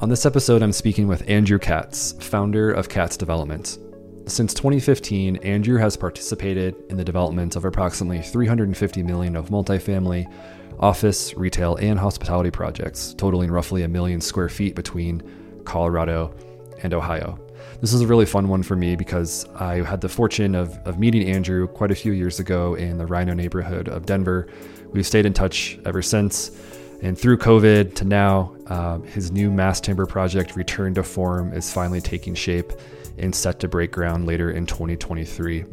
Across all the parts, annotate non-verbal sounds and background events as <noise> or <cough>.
On this episode, I'm speaking with Andrew Katz, founder of Katz Development. Since 2015, Andrew has participated in the development of approximately 350 million of multifamily, office, retail, and hospitality projects, totaling roughly a million square feet between Colorado and Ohio. This is a really fun one for me because I had the fortune of, of meeting Andrew quite a few years ago in the RiNo neighborhood of Denver. We've stayed in touch ever since. And through COVID to now, uh, his new mass timber project, Return to Form, is finally taking shape and set to break ground later in 2023.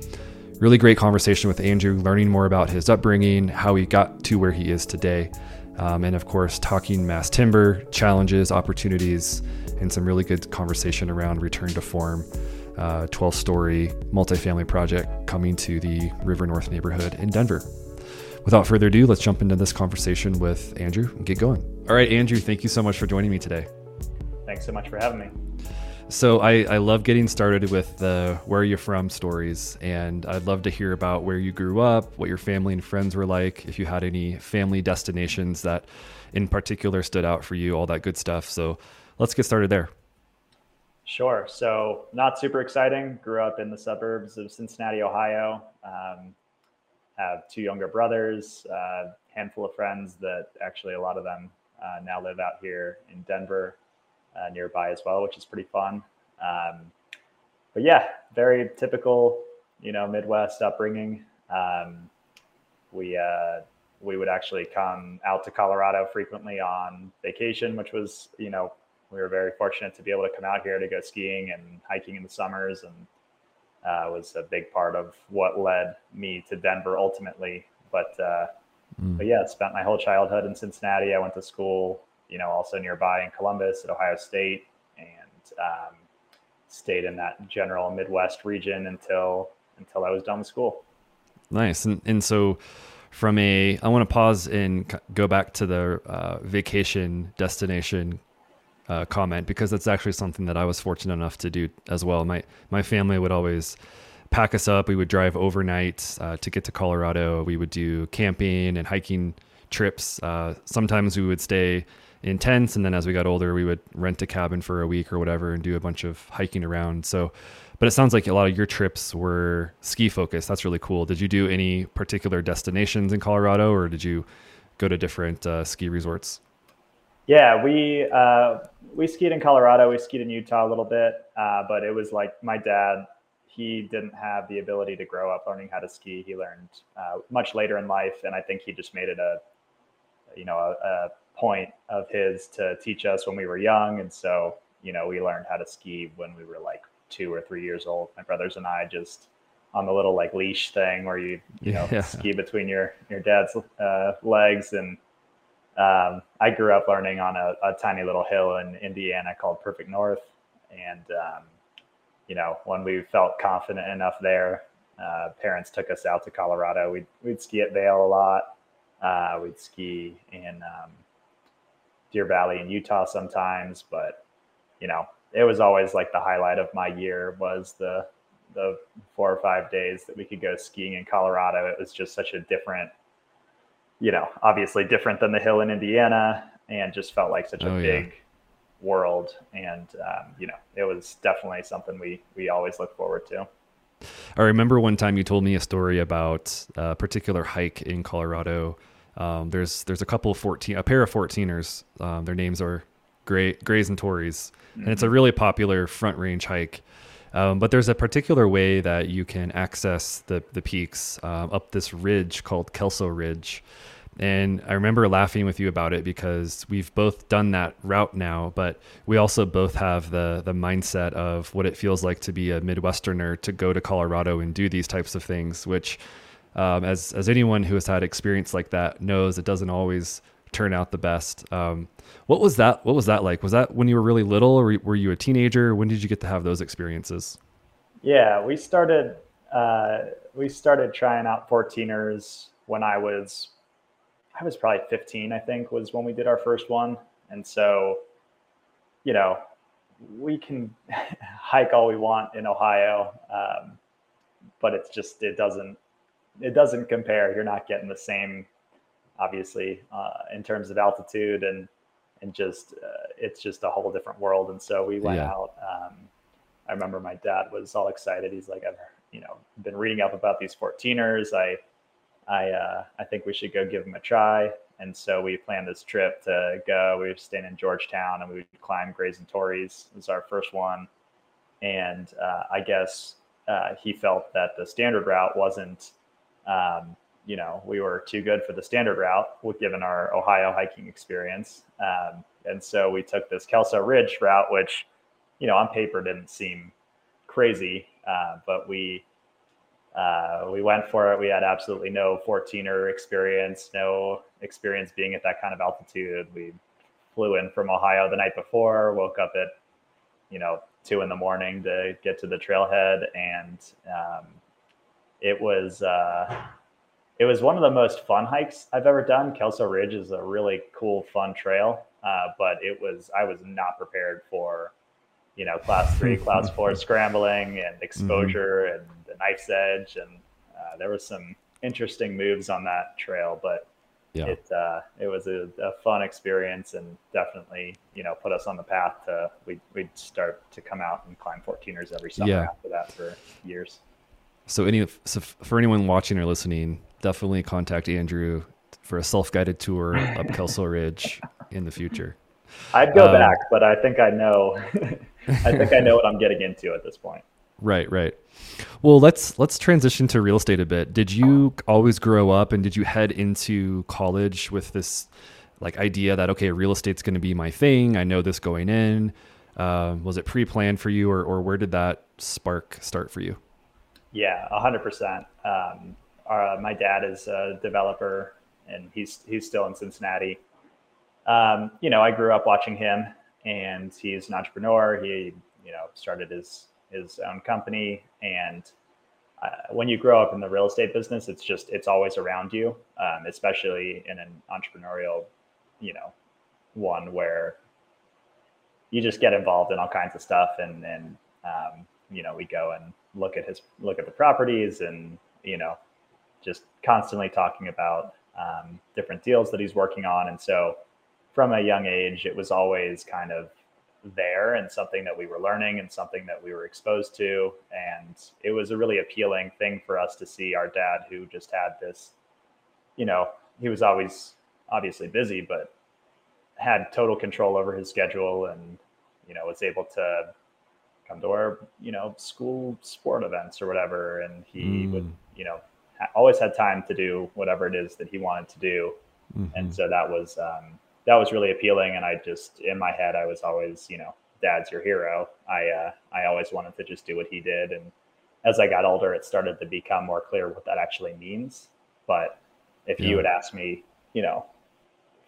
Really great conversation with Andrew, learning more about his upbringing, how he got to where he is today, um, and of course, talking mass timber, challenges, opportunities, and some really good conversation around Return to Form. 12 uh, story multifamily project coming to the River North neighborhood in Denver without further ado, let's jump into this conversation with Andrew and get going. All right, Andrew, thank you so much for joining me today. Thanks so much for having me. So I, I love getting started with the where are you're from stories, and I'd love to hear about where you grew up, what your family and friends were like, if you had any family destinations that in particular stood out for you, all that good stuff. So let's get started there. Sure. So not super exciting. Grew up in the suburbs of Cincinnati, Ohio. Um, have two younger brothers, a handful of friends that actually a lot of them uh, now live out here in Denver uh, nearby as well, which is pretty fun. Um, but yeah, very typical, you know, Midwest upbringing. Um, we uh, we would actually come out to Colorado frequently on vacation, which was, you know, we were very fortunate to be able to come out here to go skiing and hiking in the summers and uh, was a big part of what led me to Denver ultimately. But uh, mm. but yeah, spent my whole childhood in Cincinnati. I went to school, you know, also nearby in Columbus at Ohio State, and um, stayed in that general Midwest region until until I was done with school. Nice, and and so from a I want to pause and go back to the uh, vacation destination uh, comment because that's actually something that I was fortunate enough to do as well. My my family would always pack us up. We would drive overnight uh, to get to Colorado. We would do camping and hiking trips. Uh, sometimes we would stay in tents, and then as we got older, we would rent a cabin for a week or whatever and do a bunch of hiking around. So, but it sounds like a lot of your trips were ski focused. That's really cool. Did you do any particular destinations in Colorado, or did you go to different uh, ski resorts? Yeah, we uh, we skied in Colorado. We skied in Utah a little bit, uh, but it was like my dad. He didn't have the ability to grow up learning how to ski. He learned uh, much later in life, and I think he just made it a, you know, a, a point of his to teach us when we were young. And so, you know, we learned how to ski when we were like two or three years old. My brothers and I just on the little like leash thing where you you know yeah. ski between your your dad's uh, legs and um, I grew up learning on a, a, tiny little hill in Indiana called Perfect North. And, um, you know, when we felt confident enough there, uh, parents took us out to Colorado. We'd, we'd ski at Vail a lot. Uh, we'd ski in um, Deer Valley in Utah sometimes, but, you know, it was always like the highlight of my year was the, the four or five days that we could go skiing in Colorado. It was just such a different you know, obviously different than the hill in Indiana and just felt like such a oh, big yeah. world. And, um, you know, it was definitely something we, we always look forward to. I remember one time you told me a story about a particular hike in Colorado. Um, there's there's a couple of 14, a pair of 14ers. Um, their names are Gray, Grays and Torreys. Mm-hmm. And it's a mm-hmm. really popular front range hike. Um, but there's a particular way that you can access the, the peaks uh, up this ridge called Kelso Ridge. And I remember laughing with you about it because we've both done that route now, but we also both have the the mindset of what it feels like to be a Midwesterner to go to Colorado and do these types of things, which um, as as anyone who has had experience like that knows, it doesn't always turn out the best. Um, what was that? What was that like? Was that when you were really little, or were you a teenager? When did you get to have those experiences? Yeah, we started uh, we started trying out 14ers when I was I was probably 15. I think was when we did our first one, and so you know we can <laughs> hike all we want in Ohio, um, but it's just it doesn't it doesn't compare. You're not getting the same obviously uh, in terms of altitude and and just uh, it's just a whole different world. And so we went yeah. out. Um, I remember my dad was all excited. He's like, I've you know been reading up about these 14ers. I I uh, I think we should go give them a try. And so we planned this trip to go. We were staying in Georgetown and we would climb Grays and Torreys. It was our first one. And uh, I guess uh, he felt that the standard route wasn't, um, you know, we were too good for the standard route, given our Ohio hiking experience. Um, and so we took this Kelso Ridge route, which, you know, on paper didn't seem crazy, uh, but we uh, we went for it. We had absolutely no 14er experience, no experience being at that kind of altitude. We flew in from Ohio the night before, woke up at, you know, two in the morning to get to the trailhead. And um, it was, uh, it was one of the most fun hikes I've ever done. Kelso Ridge is a really cool, fun trail. Uh, but it was, I was not prepared for, you know, class three, <laughs> class four scrambling and mm-hmm. exposure mm-hmm. and knife's edge, and uh, there was some interesting moves on that trail. But yeah. it uh, it was a, a, fun experience, and definitely you know put us on the path to we we'd start to come out and climb 14ers every summer yeah. after that for years. So any so for anyone watching or listening, definitely contact Andrew for a self-guided tour up Kelso Ridge in the future. I'd go um, back, but I think I know. <laughs> I think I know what I'm getting into at this point. Right, right. Well, let's let's transition to real estate a bit. Did you always grow up and did you head into college with this like idea that okay, real estate's going to be my thing? I know this going in. Uh, was it pre-planned for you, or or where did that spark start for you? Yeah, hundred um, percent. Uh, my dad is a developer, and he's he's still in Cincinnati. Um, you know, I grew up watching him, and he's an entrepreneur. He you know started his his own company. And uh, when you grow up in the real estate business, it's just it's always around you, um, especially in an entrepreneurial, you know, one where you just get involved in all kinds of stuff, and and um, you know we go and look at his look at the properties, and you know, just constantly talking about um, different deals that he's working on, and so from a young age, it was always kind of there and something that we were learning and something that we were exposed to. And it was a really appealing thing for us to see our dad, who just had this, you know, he was always obviously busy, but had total control over his schedule and, you know, was able to come to our, you know, school sport events or whatever. And he mm. would, you know, always had time to do whatever it is that he wanted to do. Mm-hmm. And so that was, um, that was really appealing. And I just in my head, I was always, you know, dad's your hero. I uh, I always wanted to just do what he did. And as I got older, it started to become more clear what that actually means. But if yeah. you would ask me, you know,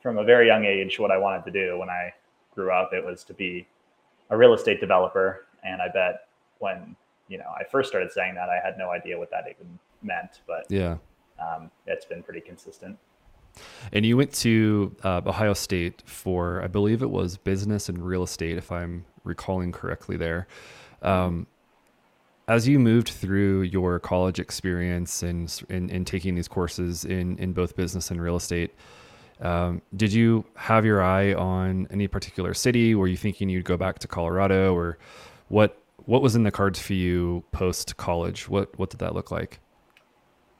from a very young age, what I wanted to do when I grew up, it was to be a real estate developer. And I bet when you know I first started saying that, I had no idea what that even meant. But yeah, um, it's been pretty consistent. And you went to uh, Ohio State for, I believe it was business and real estate, if I'm recalling correctly there. Um, as you moved through your college experience and in, in, taking these courses in, in both business and real estate, um, did you have your eye on any particular city? Were you thinking you'd go back to Colorado, or what? What was in the cards for you post college? What What did that look like?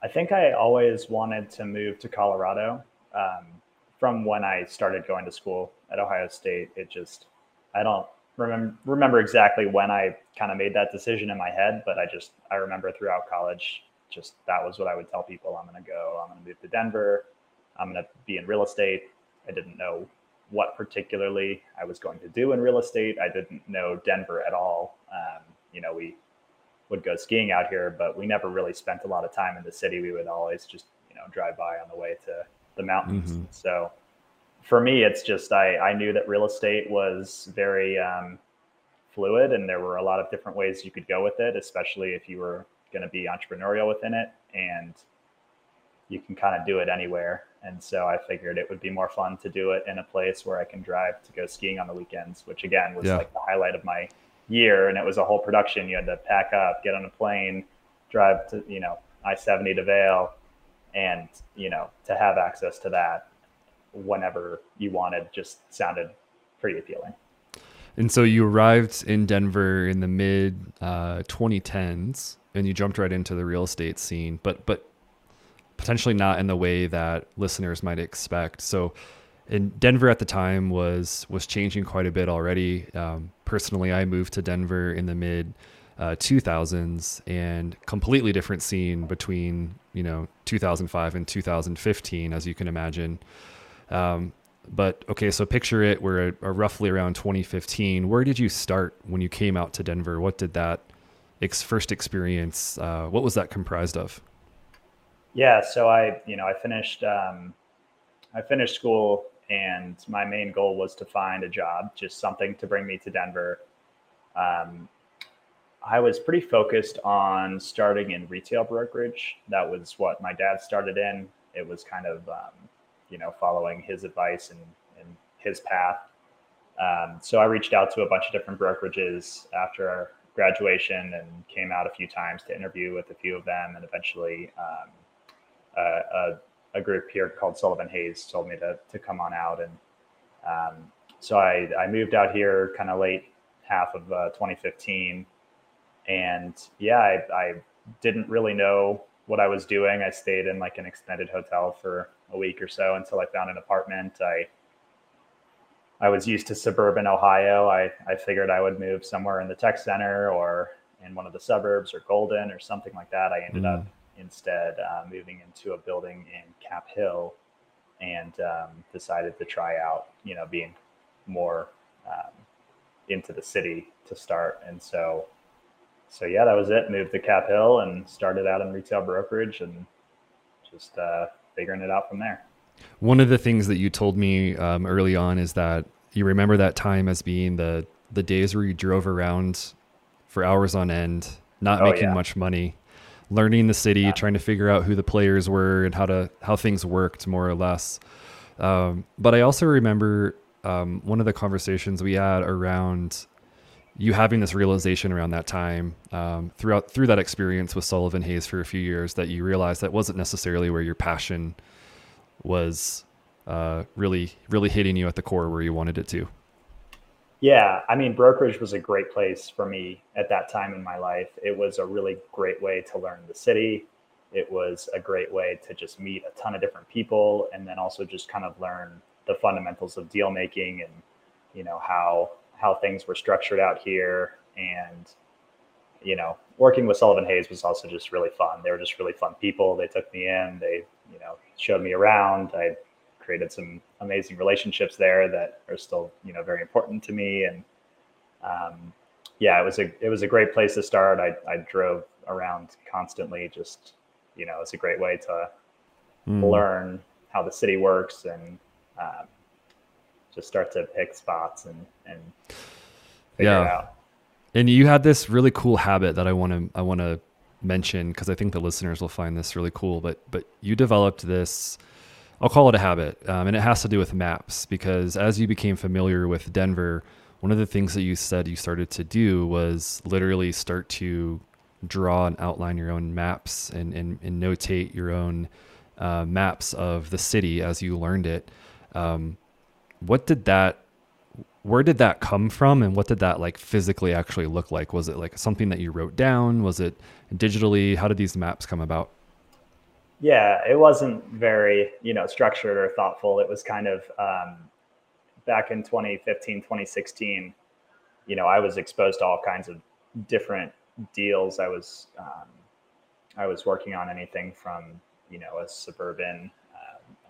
I think I always wanted to move to Colorado. Um, from when I started going to school at Ohio State, it just I don't remember remember exactly when I kind of made that decision in my head, but I just I remember throughout college, just that was what I would tell people. I'm going to go. I'm going to move to Denver. I'm going to be in real estate. I didn't know what particularly I was going to do in real estate. I didn't know Denver at all. Um, you know, we would go skiing out here, but we never really spent a lot of time in the city. We would always just, you know, drive by on the way to the mountains. Mm-hmm. So for me, it's just I, I knew that real estate was very um, fluid and there were a lot of different ways you could go with it, especially if you were going to be entrepreneurial within it. And you can kind of do it anywhere. And so I figured it would be more fun to do it in a place where I can drive to go skiing on the weekends, which again was yeah. like the highlight of my year, and it was a whole production. You had to pack up, get on a plane, drive to you know I seventy to Vail, and you know to have access to that whenever you wanted just sounded pretty appealing. And so you arrived in Denver in the mid uh, 2010s, and you jumped right into the real estate scene, but but potentially not in the way that listeners might expect. So, in Denver at the time was was changing quite a bit already. Um, personally, I moved to Denver in the mid uh, 2000s, and completely different scene between you know 2005 and 2015, as you can imagine. Um, but okay, so picture it. We're at, roughly around 2015. Where did you start when you came out to Denver? What did that ex- first experience? Uh, what was that comprised of? Yeah, so I, you know, I finished, um, I finished school, and my main goal was to find a job, just something to bring me to Denver. Um, I was pretty focused on starting in retail brokerage. That was what my dad started in. It was kind of um, you know, following his advice and, and his path. Um, so I reached out to a bunch of different brokerages after graduation and came out a few times to interview with a few of them. And eventually, um, a, a, a, group here called Sullivan Hayes told me to, to come on out. And um, so I, I moved out here kind of late half of uh, 2015. And yeah, I, I didn't really know what I was doing. I stayed in like an extended hotel for a week or so until I found an apartment. I I was used to suburban Ohio. I, I figured I would move somewhere in the tech center or in one of the suburbs or Golden or something like that. I ended mm. up instead uh, moving into a building in Cap Hill and um, decided to try out, you know, being more um, into the city to start. And so, so yeah, that was it. Moved to Cap Hill and started out in retail brokerage and just uh, figuring it out from there. One of the things that you told me um, early on is that you remember that time as being the the days where you drove around for hours on end, not oh, making yeah. much money, learning the city, yeah. trying to figure out who the players were and how to how things worked more or less. Um, but I also remember um, one of the conversations we had around you having this realization around that time um, throughout through that experience with Sullivan Hayes for a few years that you realized that wasn't necessarily where your passion was uh, really really hitting you at the core where you wanted it to. Yeah, I mean, brokerage was a great place for me at that time in my life. It was a really great way to learn the city. It was a great way to just meet a ton of different people, and then also just kind of learn the fundamentals of deal making and you know how how things were structured out here. And you know working with sullivan hayes was also just really fun. They were just really fun people. They took me in. They you know showed me around. I created some amazing relationships there that are still you know very important to me and um, yeah it was a it was a great place to start i, I drove around constantly just you know it's a great way to mm. learn how the city works and um, just start to pick spots and and yeah. And you had this really cool habit that I want to I want to mention because I think the listeners will find this really cool. But but you developed this. I'll call it a habit, um, and it has to do with maps because as you became familiar with Denver, one of the things that you said you started to do was literally start to draw and outline your own maps and and, and notate your own uh, maps of the city as you learned it. Um, what did that where did that come from and what did that like physically actually look like? Was it like something that you wrote down? Was it digitally? How did these maps come about yeah it wasn't very you know structured or thoughtful it was kind of um, back in 2015 2016 you know i was exposed to all kinds of different deals i was um, i was working on anything from you know a suburban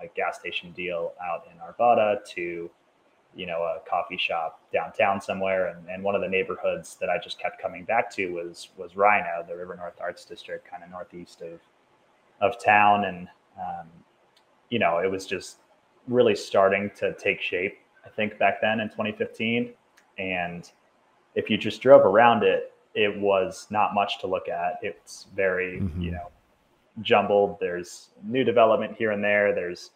a gas station deal out in Arvada to, you know, a coffee shop downtown somewhere. And, and one of the neighborhoods that I just kept coming back to was was RiNo, the River North Arts District, kind of northeast of of town. And um, you know, it was just really starting to take shape. I think back then in 2015, and if you just drove around it, it was not much to look at. It's very, mm-hmm. you know, jumbled. There's new development here and there. There's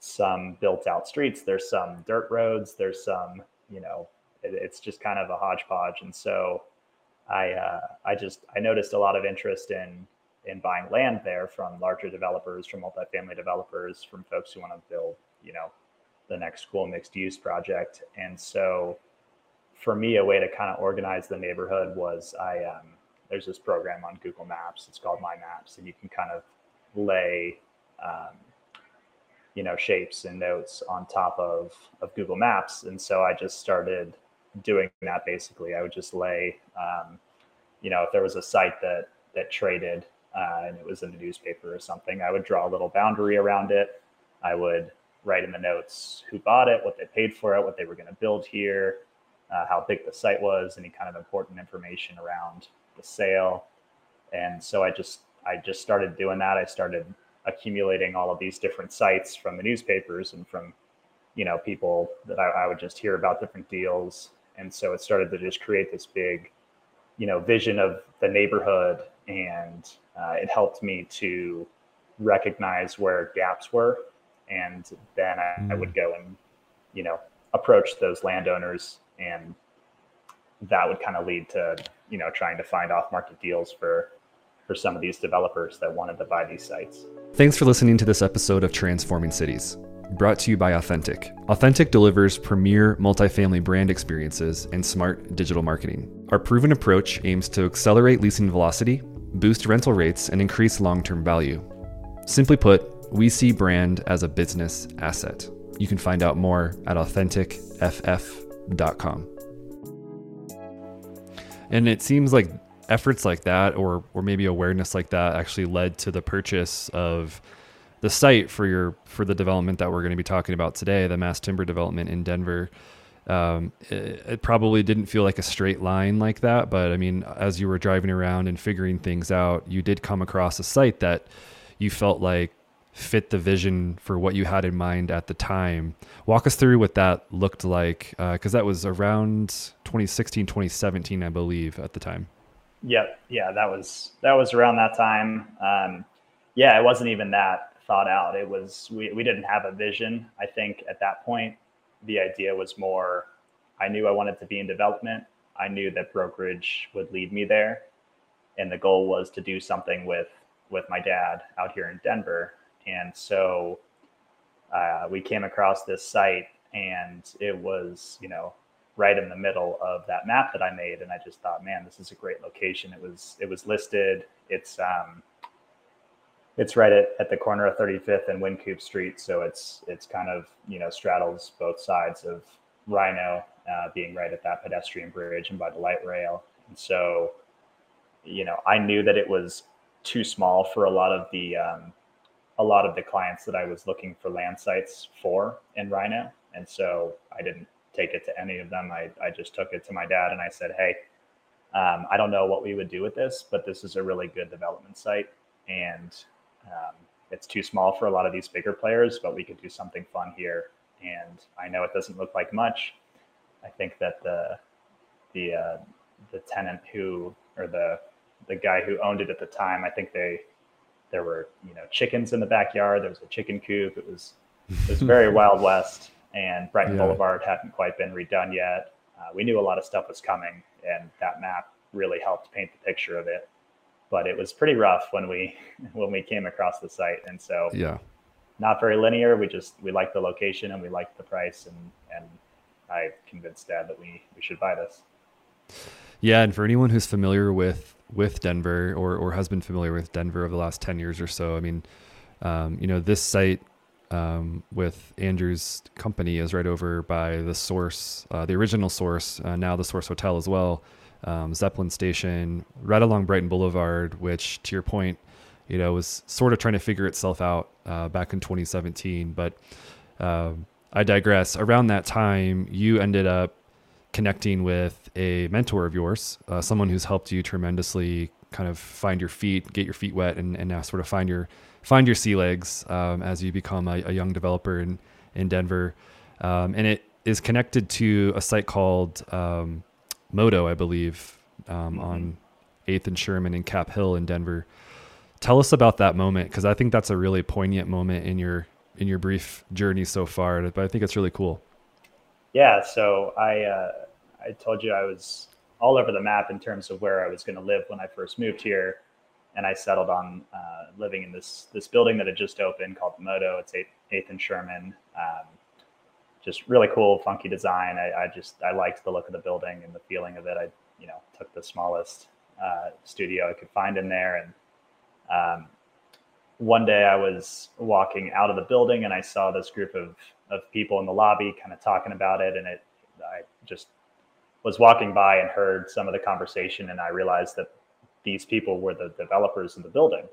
some built out streets. There's some dirt roads. There's some, you know, it, it's just kind of a hodgepodge. And so I, uh, I just, I noticed a lot of interest in, in buying land there from larger developers, from multifamily developers, from folks who want to build, you know, the next cool mixed use project. And so for me, a way to kind of organize the neighborhood was I um, there's this program on Google Maps. It's called My Maps, and you can kind of lay um, you know shapes and notes on top of of Google Maps. And so I just started doing that. Basically, I would just lay um, you know if there was a site that that traded uh, and it was in the newspaper or something, I would draw a little boundary around it. I would write in the notes who bought it, what they paid for it, what they were going to build here, uh, how big the site was, any kind of important information around the sale. And so I just I just started doing that. I started accumulating all of these different sites from the newspapers and from you know people that I, I would just hear about different deals. And so it started to just create this big you know vision of the neighborhood, and uh, it helped me to recognize where gaps were, and then I, mm. I would go and you know approach those landowners and that would kind of lead to you know trying to find off market deals for for some of these developers that wanted to buy these sites. Thanks for listening to this episode of Transforming Cities, brought to you by Authentic. Authentic delivers premier multifamily brand experiences and smart digital marketing. Our proven approach aims to accelerate leasing velocity, boost rental rates, and increase long term value. Simply put, we see brand as a business asset. You can find out more at authenticff.com. And it seems like efforts like that, or or maybe awareness like that, actually led to the purchase of the site for your for the development that we're going to be talking about today, the mass timber development in Denver. Um, it, it, probably didn't feel like a straight line like that, but I mean, as you were driving around and figuring things out, you did come across a site that you felt like fit the vision for what you had in mind at the time. Walk us through what that looked like, because uh, that was around 2016, 2017, I believe, at the time. Yep, yeah, that was that was around that time. Um, yeah, it wasn't even that thought out. It was we we didn't have a vision. I think at that point, the idea was more. I knew I wanted to be in development. I knew that brokerage would lead me there, and the goal was to do something with with my dad out here in Denver and so uh, we came across this site, and it was, you know, right in the middle of that map that I made. And I just thought, man, this is a great location. It was it was listed. It's um, it's right at, at the corner of 35th and Wynkoop Street, so it's it's kind of you know straddles both sides of RiNo, uh, being right at that pedestrian bridge and by the light rail. And so, you know, I knew that it was too small for a lot of the um, a lot of the clients that I was looking for land sites for in RiNo. And so I didn't take it to any of them. I, I just took it to my dad and I said, Hey, um, I don't know what we would do with this, but this is a really good development site. And um, it's too small for a lot of these bigger players, but we could do something fun here. And I know it doesn't look like much. I think that the, the, uh, the tenant who, or the, the guy who owned it at the time, I think they, there were you know chickens in the backyard. There was a chicken coop. It was it was very <laughs> Wild West, and Brighton yeah. Boulevard hadn't quite been redone yet. Uh, we knew a lot of stuff was coming, and that map really helped paint the picture of it. But it was pretty rough when we when we came across the site, and so yeah, not very linear. We just we liked the location and we liked the price, and and I convinced Dad that we we should buy this. Yeah, and for anyone who's familiar with with Denver or or has been familiar with Denver over the last ten years or so, I mean, um, you know, this site um, with Andrew's company is right over by the source, uh, the original source, uh, now the Source Hotel as well, um, Zeppelin Station, right along Brighton Boulevard, which, to your point, you know, was sort of trying to figure itself out uh, back in 2017. But um, I digress. Around that time, you ended up connecting with a mentor of yours, uh, someone who's helped you tremendously kind of find your feet, get your feet wet, and, and now sort of find your find your sea legs um, as you become a, a, young developer in in Denver. Um, and it is connected to a site called um, Modo, I believe, um, mm-hmm. on Eighth and Sherman and Cap Hill in Denver. Tell us about that moment because I think that's a really poignant moment in your in your brief journey so far. But I think it's really cool. Yeah, so I uh, I told you I was all over the map in terms of where I was going to live when I first moved here, and I settled on uh, living in this this building that had just opened called Modo. It's eighth, eighth and Sherman. Um, just really cool, funky design. I, I, just I liked the look of the building and the feeling of it. I you know took the smallest uh, studio I could find in there, and um, one day I was walking out of the building and I saw this group of of people in the lobby kind of talking about it, and it I just was walking by and heard some of the conversation, and I realized that these people were the developers in the building.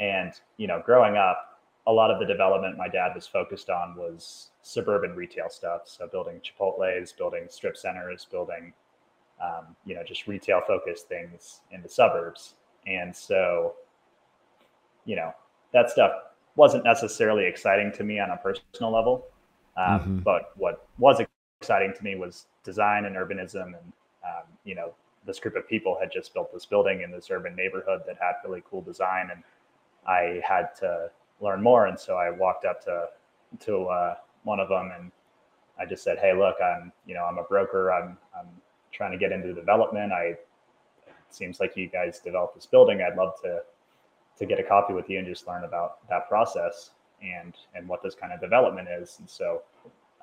And you know, growing up, a lot of the development my dad was focused on was suburban retail stuff. So building Chipotle's, building strip centers, building um, you know just retail focused things in the suburbs. And so, you know, that stuff wasn't necessarily exciting to me on a personal level. Um, mm-hmm. But what was exciting to me was design and urbanism, and um, you know, this group of people had just built this building in this urban neighborhood that had really cool design, and I had to learn more. And so I walked up to to uh, one of them, and I just said, "Hey, look, I'm you know I'm a broker. I'm I'm trying to get into development. I it seems like you guys developed this building. I'd love to to get a copy with you and just learn about that process and and what this kind of development is. And so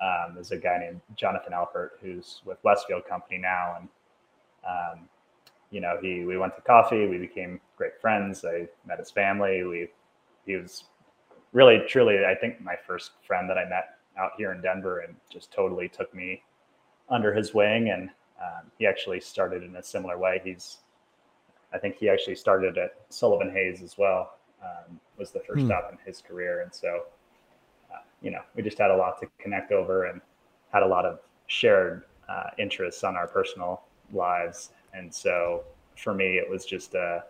um, there's a guy named Jonathan Alpert who's with Westfield Company now, and um, you know he we went to coffee. We became great friends. I met his family. We he was really truly I think my first friend that I met out here in Denver, and just totally took me under his wing. And um, he actually started in a similar way. He's I think he actually started at Sullivan Hayes as well. Um, was the first hmm. stop in his career, and so uh, you know we just had a lot to connect over and had a lot of shared uh, interests on our personal lives. And so for me, it was just uh,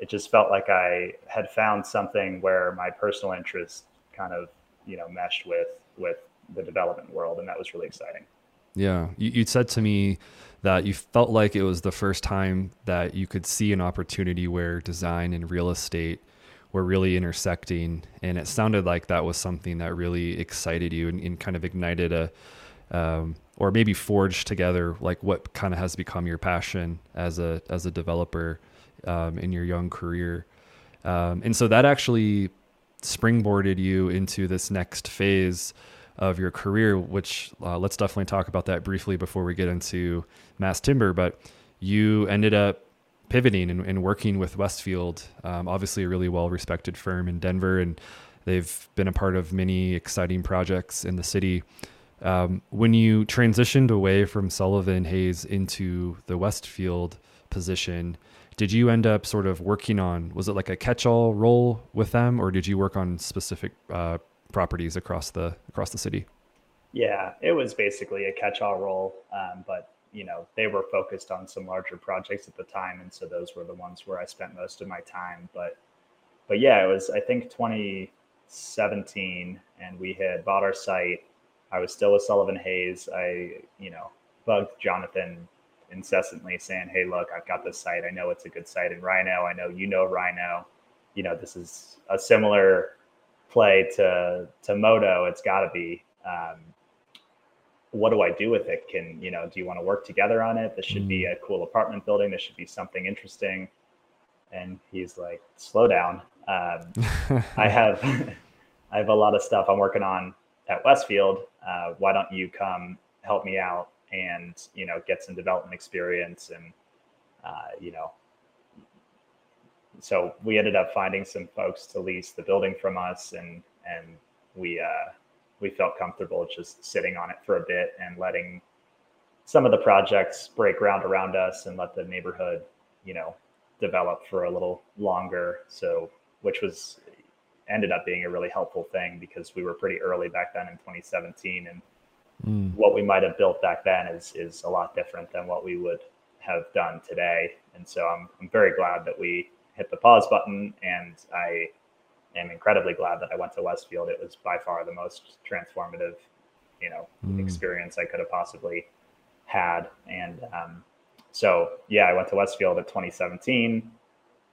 it just felt like I had found something where my personal interests kind of you know meshed with with the development world, and that was really exciting. Yeah, you, you said to me that you felt like it was the first time that you could see an opportunity where design and real estate were really intersecting, and it sounded like that was something that really excited you and, and kind of ignited a, um, or maybe forged together like what kind of has become your passion as a as a developer um, in your young career, um, and so that actually springboarded you into this next phase of your career, which uh, let's definitely talk about that briefly before we get into mass timber. But you ended up pivoting and, and working with Westfield, um, obviously a really well respected firm in Denver, and they've been a part of many exciting projects in the city. Um, when you transitioned away from Sullivan Hayes into the Westfield position, did you end up sort of working on was it like a catch-all role with them or did you work on specific uh, properties across the across the city? Yeah, it was basically a catch-all role, um, but you know they were focused on some larger projects at the time, and so those were the ones where I spent most of my time. But but yeah, it was I think 2017, and we had bought our site. I was still with Sullivan Hayes. I you know bugged Jonathan incessantly saying, "Hey, look, I've got this site. I know it's a good site in RiNo. I know you know RiNo. You know this is a similar play to to Modo, it's got to be. Um, what do I do with it? Can you know? Do you want to work together on it? This should be mm. a cool apartment building. This should be something interesting. And he's like, slow down. Um, I <laughs> have <laughs> I have a lot of stuff I'm working on at Westfield. Uh, why don't you come help me out and you know get some development experience and uh, you know so we ended up finding some folks to lease the building from us, and and we uh, we felt comfortable just sitting on it for a bit and letting some of the projects break ground around us and let the neighborhood, you know, develop for a little longer. So which was ended up being a really helpful thing because we were pretty early back then in 2017 and mm. what we might have built back then is is a lot different than what we would have done today and so I'm, I'm very glad that we hit the pause button, and I am incredibly glad that I went to Westfield. It was by far the most transformative, you know, mm. experience I could have possibly had. And um, so, yeah, I went to Westfield in 2017,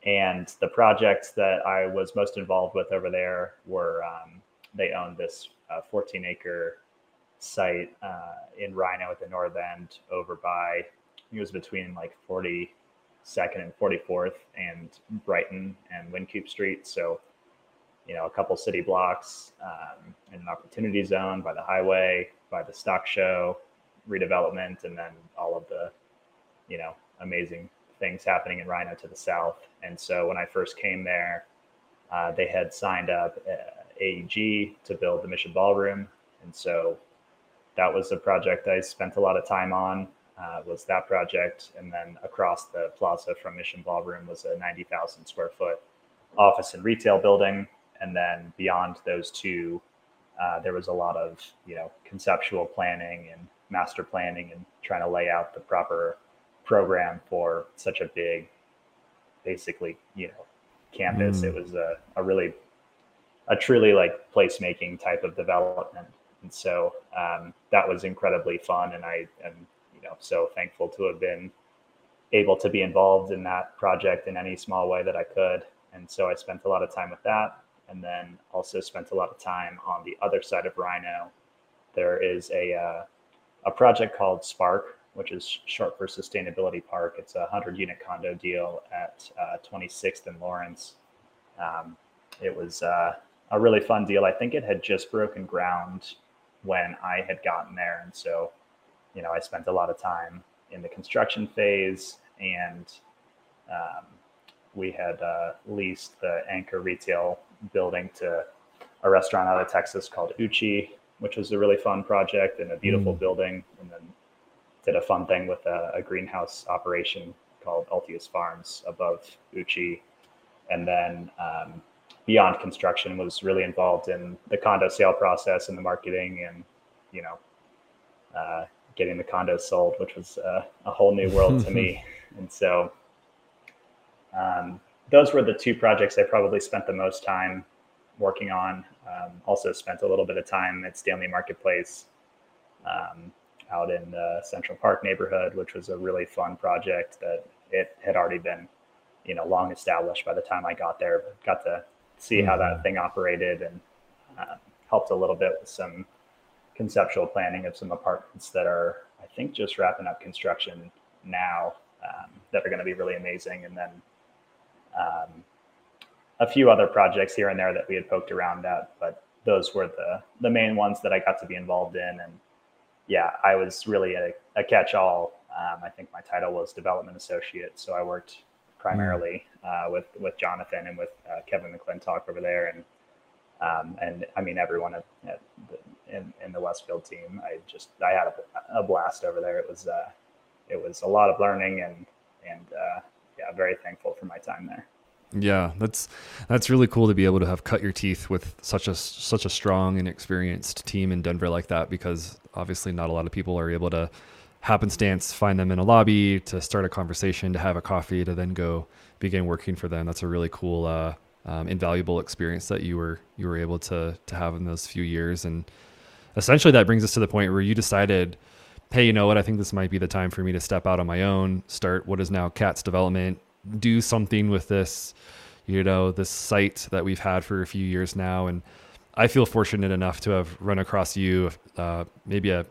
and the projects that I was most involved with over there were um, they owned this uh, 14 acre site uh, in RiNo at the north end over by it was between like 40 second and 44th and Brighton and Wynkoop Street. So you know, a couple city blocks um, in an opportunity zone by the highway, by the stock show, redevelopment, and then all of the, you know, amazing things happening in RiNo to the south. And so when I first came there, uh, they had signed up uh, AEG to build the Mission Ballroom, and so that was a project I spent a lot of time on. Uh, was that project, and then across the plaza from Mission Ballroom was a 90,000 square foot office and retail building, and then beyond those two, uh, there was a lot of you know conceptual planning and master planning and trying to lay out the proper program for such a big, basically you know campus. Mm. It was a, a really a truly like placemaking type of development. And so um, that was incredibly fun. And I am, you know, so thankful to have been able to be involved in that project in any small way that I could. And so I spent a lot of time with that. And then also spent a lot of time on the other side of RiNo. There is a, uh, a project called Spark, which is short for Sustainability Park. It's a 100 unit condo deal at uh, 26th and Lawrence. Um, it was uh, a really fun deal. I think it had just broken ground when I had gotten there. And so, you know, I spent a lot of time in the construction phase and um, we had uh, leased the anchor retail building to a restaurant out of Texas called Uchi, which was a really fun project and a beautiful mm. building. And then did a fun thing with a, a greenhouse operation called Altius Farms above Uchi. And then um, beyond construction was really involved in the condo sale process and the marketing and you know uh, getting the condos sold which was uh, a whole new world to me. <laughs> And so um, those were the two projects i probably spent the most time working on. Um, also spent a little bit of time at stanley marketplace um, out in the central park neighborhood which was a really fun project that it had already been you know long established by the time i got there but got to see how that mm-hmm. thing operated and uh, helped a little bit with some conceptual planning of some apartments that are, I think, just wrapping up construction now um, that are going to be really amazing. And then um, a few other projects here and there that we had poked around at, but those were the the main ones that I got to be involved in. And yeah, I was really a, a catch-all. Um, I think my title was development associate, so I worked primarily uh, with with Jonathan and with uh, Kevin McClintock over there, and um, and I mean everyone at, at the, in in the Westfield team. I just I had a, a blast over there. It was uh, it was a lot of learning and and uh, yeah, very thankful for my time there. Yeah, that's that's really cool to be able to have cut your teeth with such a such a strong and experienced team in Denver like that because obviously not a lot of people are able to happenstance find them in a lobby to start a conversation to have a coffee to then go begin working for them. That's a really cool uh, um, invaluable experience that you were you were able to to have in those few years. And essentially that brings us to the point where you decided hey you know what? I think this might be the time for me to step out on my own start what is now Katz Development do something with this you know this site that we've had for a few years now. And i feel fortunate enough to have run across you uh, maybe a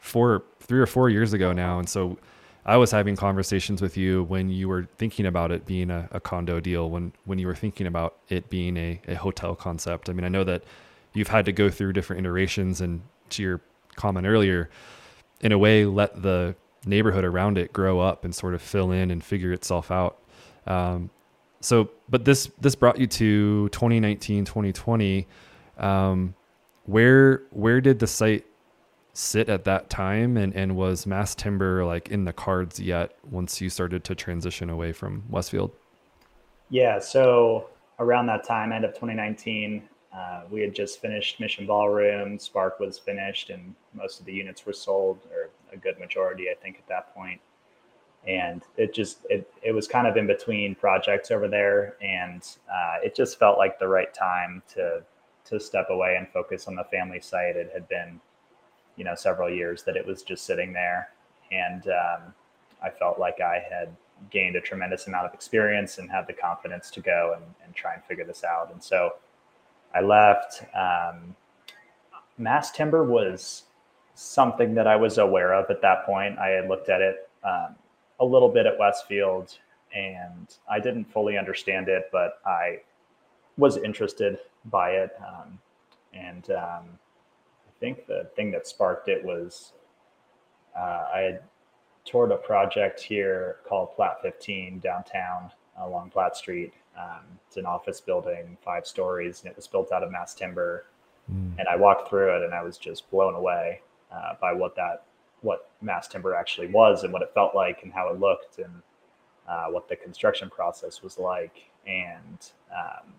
four, three or four years ago now, and so I was having conversations with you when you were thinking about it being a, a condo deal, when when you were thinking about it being a, a hotel concept. I mean, I know that you've had to go through different iterations, and to your comment earlier, in a way, let the neighborhood around it grow up and sort of fill in and figure itself out. Um, so, but this this brought you to 2019, 2020. Um, where where did the site sit at that time and, and was mass timber like in the cards yet once you started to transition away from westfield? Yeah so around that time end of 2019 uh, we had just finished mission ballroom spark was finished and most of the units were sold or a good majority i think at that point. And it just it, it was kind of in between projects over there and uh, it just felt like the right time to to step away and focus on the family site. It had been you know several years that it was just sitting there, and um, I felt like I had gained a tremendous amount of experience and had the confidence to go and, and try and figure this out. And so I left. Um, mass timber was something that I was aware of at that point. I had looked at it um, a little bit at Westfield and I didn't fully understand it, but I was interested by it. Um, and um, think the thing that sparked it was uh, I had toured a project here called Platte 15 downtown along Platte Street. Um, it's an office building, five stories, and it was built out of mass timber. Mm. And I walked through it, and I was just blown away uh, by what that what mass timber actually was, and what it felt like, and how it looked, and uh, what the construction process was like. And um,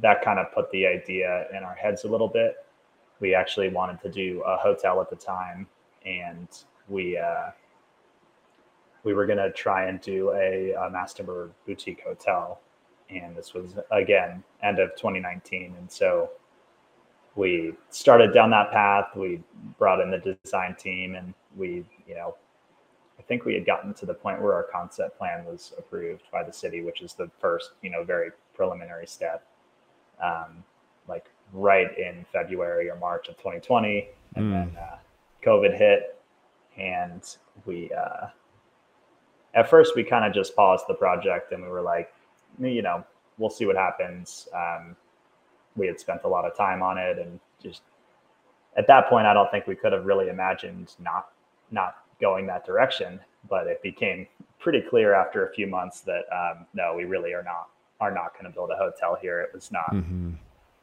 that kind of put the idea in our heads a little bit. We actually wanted to do a hotel at the time, and we uh, we were to try and do a, a mass timber boutique hotel, and this was again end of 2019, and so we started down that path. We brought in the design team, and we you know I think we had gotten to the point where our concept plan was approved by the city, which is the first, you know, very preliminary step. Um, like right in February or March of 2020, and mm. then uh, COVID hit, and we uh, at first we kind of just paused the project, and we were like, you know, we'll see what happens. Um, we had spent a lot of time on it, and just at that point, I don't think we could have really imagined not not going that direction. But it became pretty clear after a few months that um, no, we really are not are not going to build a hotel here. It was not mm-hmm.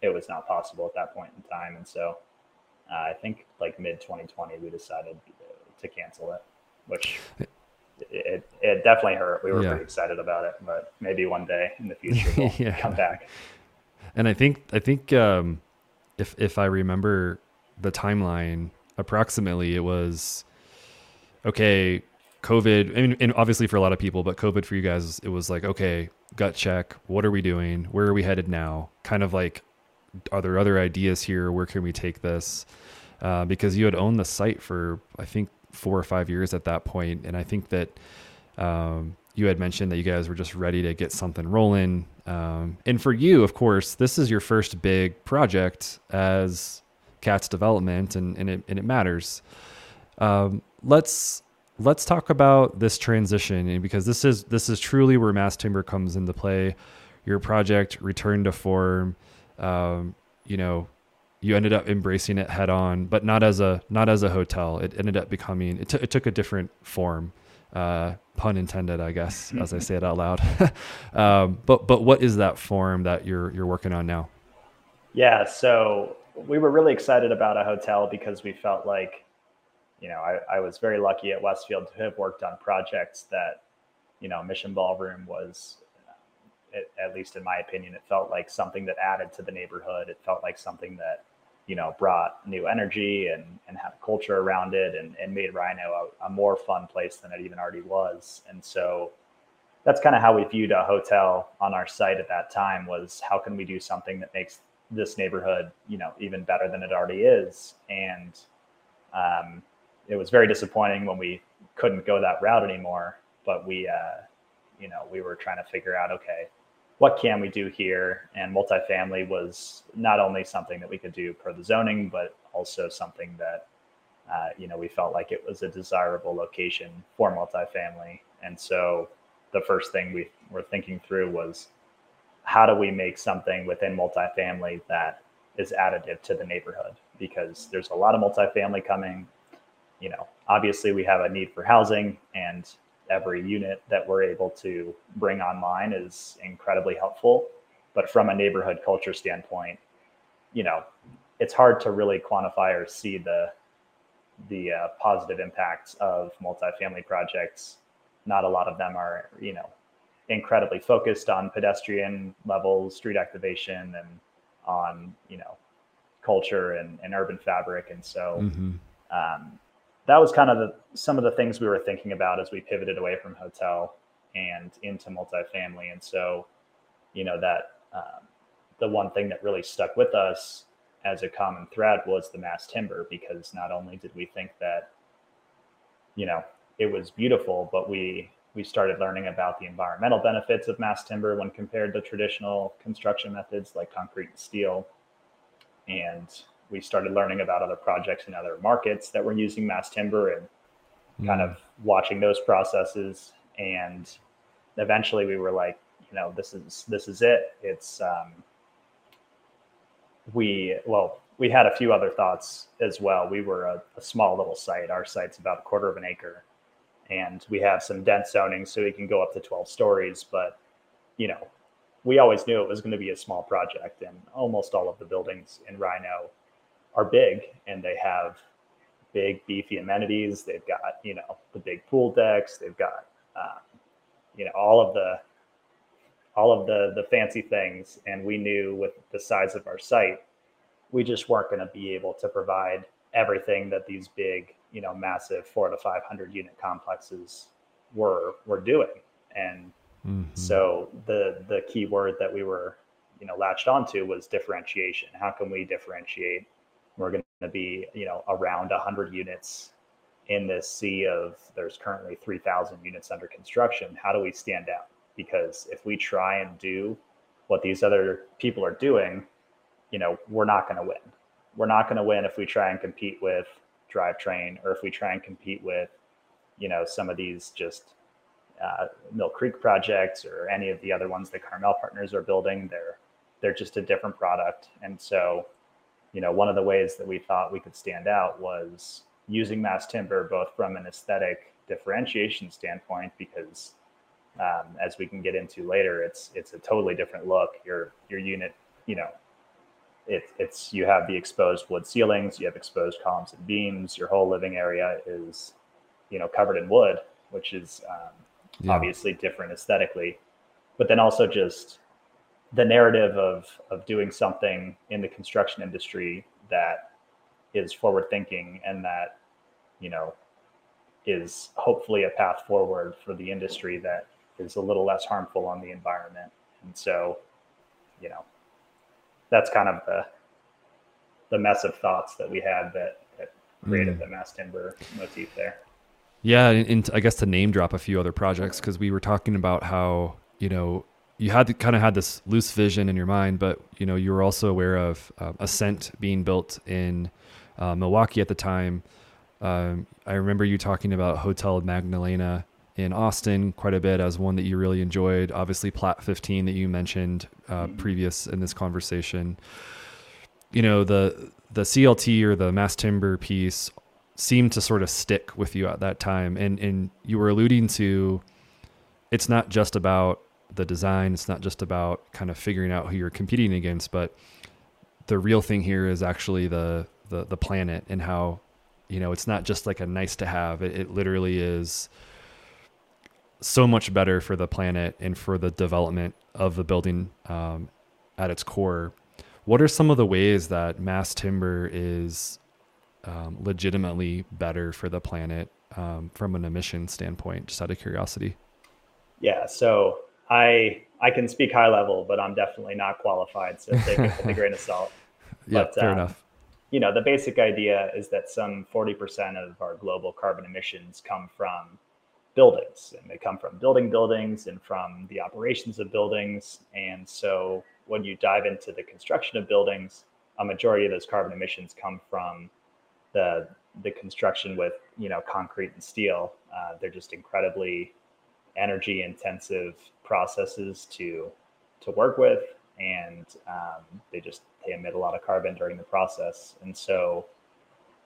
It was not possible at that point in time, and so uh, I think like mid 2020 we decided to cancel it, which it, it definitely hurt. We were yeah. pretty excited about it, but maybe one day in the future <laughs> we'll yeah. come back. And I think I think um, if if I remember the timeline approximately, it was okay, COVID, I mean, and obviously for a lot of people, but COVID for you guys, it was like, okay, gut check. What are we doing? Where are we headed now? Kind of like, are there other ideas here? Where can we take this? Uh, because you had owned the site for, I think, four or five years at that point, and I think that um, you had mentioned that you guys were just ready to get something rolling. Um, and for you, of course, this is your first big project as Katz Development, and, and it and it matters. Um, let's let's talk about this transition because this is this is truly where mass timber comes into play. Your project returned to form. Um, you know, you ended up embracing it head on, but not as a not as a hotel. It ended up becoming it, t- it took a different form. Uh, pun intended, I guess, <laughs> as I say it out loud. <laughs> um, but but what is that form that you're you're working on now? Yeah, so we were really excited about a hotel because we felt like you know, I, I was very lucky at Westfield to have worked on projects that, you know, Mission Ballroom was, it, at least in my opinion, it felt like something that added to the neighborhood. It felt like something that, you know, brought new energy and, and had a culture around it and, and made RiNo a, a more fun place than it even already was. And so that's kind of how we viewed a hotel on our site at that time was how can we do something that makes this neighborhood, you know, even better than it already is. And, um, it was very disappointing when we couldn't go that route anymore. But we, uh, you know, we were trying to figure out, okay, what can we do here? And multifamily was not only something that we could do per the zoning, but also something that, uh, you know, we felt like it was a desirable location for multifamily. And so the first thing we were thinking through was how do we make something within multifamily that is additive to the neighborhood? Because there's a lot of multifamily coming you know, obviously we have a need for housing and every unit that we're able to bring online is incredibly helpful. But from a neighborhood culture standpoint, you know, it's hard to really quantify or see the the uh, positive impacts of multifamily projects. Not a lot of them are, you know, incredibly focused on pedestrian level street activation and on, you know, culture and, and urban fabric. And so, mm-hmm. um, that was kind of the, some of the things we were thinking about as we pivoted away from hotel and into multifamily. And so, you know, that um, the one thing that really stuck with us as a common thread was the mass timber, because not only did we think that, you know, it was beautiful, but we we started learning about the environmental benefits of mass timber when compared to traditional construction methods like concrete and steel. And we started learning about other projects in other markets that were using mass timber and mm. kind of watching those processes. And eventually we were like, you know, this is, this is it. It's, um, we well we had a few other thoughts as well. We were a, a, small little site. Our site's about a quarter of an acre, and we have some dense zoning, so we can go up to 12 stories. But you know, we always knew it was going to be a small project, and almost all of the buildings in RiNo are big, and they have big beefy amenities. They've got you know the big pool decks. They've got um, you know all of the all of the the fancy things. And we knew with the size of our site, we just weren't going to be able to provide everything that these big you know massive four to five hundred unit complexes were were doing. And mm-hmm. so the the key word that we were you know latched onto was differentiation. How can we differentiate we're going to be, you know, around 100 units in this sea of there's currently 3,000 units under construction. How do we stand out? Because if we try and do what these other people are doing, you know, we're not going to win. We're not going to win if we try and compete with drivetrain or if we try and compete with, you know, some of these just uh, Mill Creek projects or any of the other ones that Carmel Partners are building. They're they're just a different product, and so you know, one of the ways that we thought we could stand out was using mass timber, both from an aesthetic differentiation standpoint, because um, as we can get into later, it's it's a totally different look. Your your unit, you know, it, it's you have the exposed wood ceilings, you have exposed columns and beams. Your whole living area is, you know, covered in wood, which is um, yeah. obviously different aesthetically, but then also just the narrative of of doing something in the construction industry that is forward thinking and that you know is hopefully a path forward for the industry that is a little less harmful on the environment and so you know that's kind of the the mess of thoughts that we had that, that created mm. the mass timber motif there yeah and i guess to name drop a few other projects because we were talking about how you know you had kind of had this loose vision in your mind, but you know you were also aware of uh, Ascent being built in uh, Milwaukee at the time. Um, I remember you talking about Hotel Magdalena in Austin quite a bit as one that you really enjoyed. Obviously, Platte 15 that you mentioned uh, mm-hmm. previous in this conversation. You know the the CLT or the mass timber piece seemed to sort of stick with you at that time, and and you were alluding to it's not just about the design. It's not just about kind of figuring out who you're competing against, but the real thing here is actually the the, the planet and how you know it's not just like a nice to have. It, it literally is so much better for the planet and for the development of the building um, at its core. What are some of the ways that mass timber is um, legitimately better for the planet um, from an emission standpoint? Just out of curiosity. Yeah. So I I can speak high level, but I'm definitely not qualified. So take it with a grain of salt. <laughs> yeah, but, fair um, enough. You know, the basic idea is that some 40% of our global carbon emissions come from buildings, and they come from building buildings and from the operations of buildings. And so, when you dive into the construction of buildings, a majority of those carbon emissions come from the the construction with you know concrete and steel. Uh, they're just incredibly energy intensive processes to to work with. And um, they just they emit a lot of carbon during the process. And so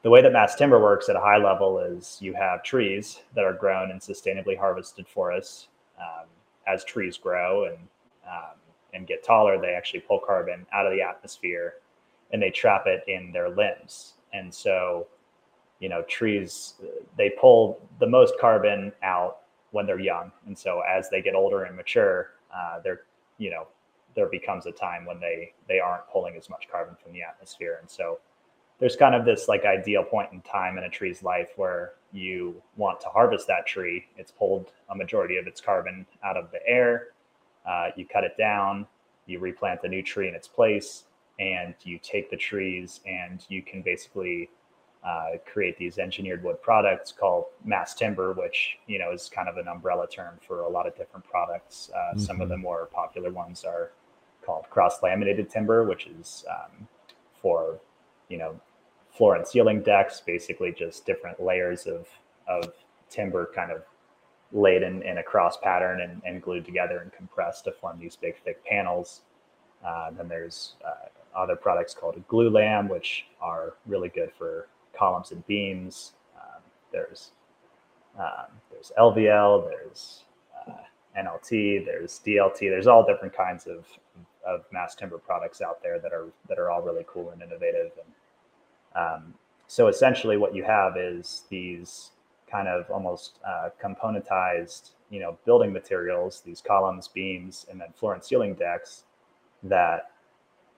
the way that mass timber works at a high level is you have trees that are grown in sustainably harvested forests um, as trees grow and um, and get taller they actually pull carbon out of the atmosphere and they trap it in their limbs. And so you know trees they pull the most carbon out when they're young. And so as they get older and mature, uh, they're, you know, there becomes a time when they they aren't pulling as much carbon from the atmosphere. And so there's kind of this like ideal point in time in a tree's life where you want to harvest that tree. It's pulled a majority of its carbon out of the air. Uh, you cut it down, you replant the new tree in its place, and you take the trees and you can basically uh, create these engineered wood products called mass timber, which you know is kind of an umbrella term for a lot of different products. Uh, mm-hmm. Some of mm-hmm. the more popular ones are called cross laminated timber, which is um, for you know floor and ceiling decks, basically just different layers of of timber kind of laid in, in a cross pattern and, and glued together and compressed to form these big thick panels. Uh, then there's uh, other products called glulam, which are really good for columns and beams. Um, there's um, there's LVL, there's uh, NLT, there's DLT. There's all different kinds of of mass timber products out there that are that are all really cool and innovative. And um, so essentially, what you have is these kind of almost uh, componentized, you know, building materials, these columns, beams, and then floor and ceiling decks that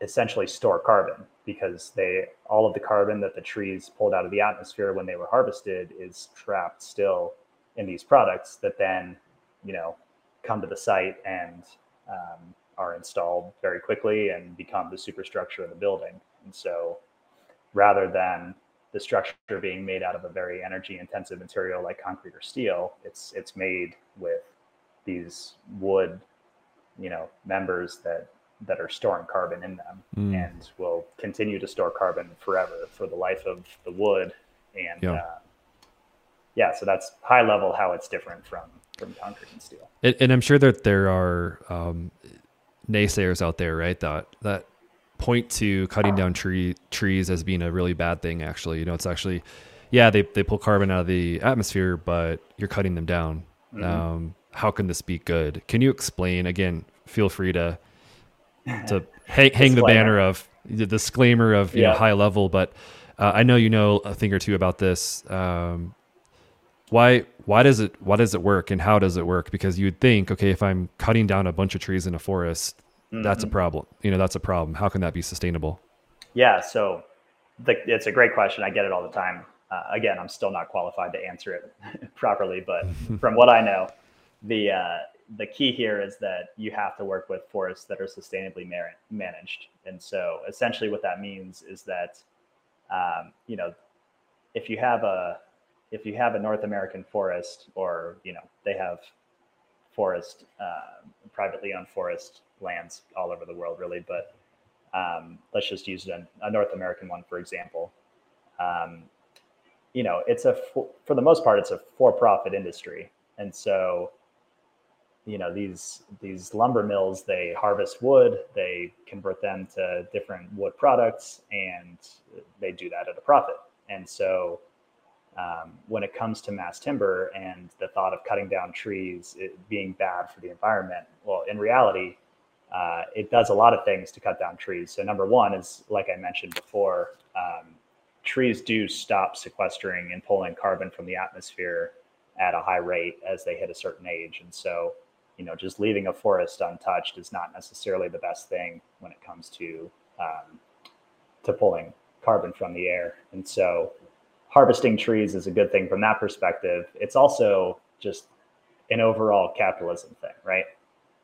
essentially store carbon because they all of the carbon that the trees pulled out of the atmosphere when they were harvested is trapped still in these products that then you know come to the site and um, are installed very quickly and become the superstructure of the building. And so rather than the structure being made out of a very energy intensive material like concrete or steel it's it's made with these wood you know members that that are storing carbon in them mm. and will continue to store carbon forever for the life of the wood. And yeah, uh, yeah so that's high level how it's different from from concrete and steel. And, and I'm sure that there are um, naysayers out there, right? That that point to cutting down tree trees as being a really bad thing. Actually, you know, it's actually yeah, they they pull carbon out of the atmosphere, but you're cutting them down. Mm-hmm. Um, how can this be good? Can you explain again? Feel free to to hang, <laughs> hang the banner of the disclaimer of you yeah. know, high level, but uh, I know you know a thing or two about this. Um, why why does it why does it work and how does it work? Because you'd think, okay, if I'm cutting down a bunch of trees in a forest, mm-hmm. that's a mm-hmm. problem. You know, that's a problem. How can that be sustainable? Yeah, so the, it's a great question. I get it all the time. Uh, again, I'm still not qualified to answer it <laughs> properly, but <laughs> from what I know, the uh, the key here is that you have to work with forests that are sustainably mar- managed. And so essentially what that means is that, um, you know, if you have a, if you have a North American forest or, you know, they have forest, uh, privately owned forest lands all over the world really, but um, let's just use a, a, North American one, for example. Um, you know, it's a, for the most part, it's a for-profit industry. And so you know these these lumber mills they harvest wood they convert them to different wood products and they do that at a profit. And so um, when it comes to mass timber and the thought of cutting down trees being bad for the environment well in reality uh, it does a lot of things to cut down trees. So number one is like i mentioned before um, trees do stop sequestering and pulling carbon from the atmosphere at a high rate as they hit a certain age. And so you know, just leaving a forest untouched is not necessarily the best thing when it comes to um, to pulling carbon from the air. And so, harvesting trees is a good thing from that perspective. It's also just an overall capitalism thing, right?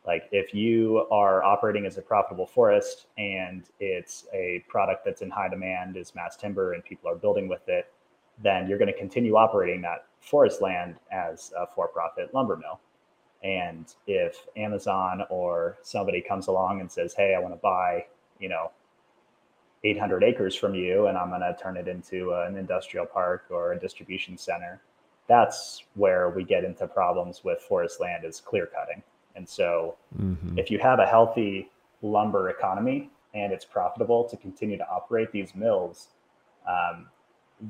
Like if you are operating as a profitable forest and it's a product that's in high demand is mass timber and people are building with it, then you're going to continue operating that forest land as a for-profit lumber mill and if Amazon or somebody comes along and says, "Hey, I want to buy," you know, 800 acres from you, and I'm going to turn it into an industrial park or a distribution center, that's where we get into problems with forest land is clear cutting. And so, mm-hmm. if you have a healthy lumber economy and it's profitable to continue to operate these mills, um,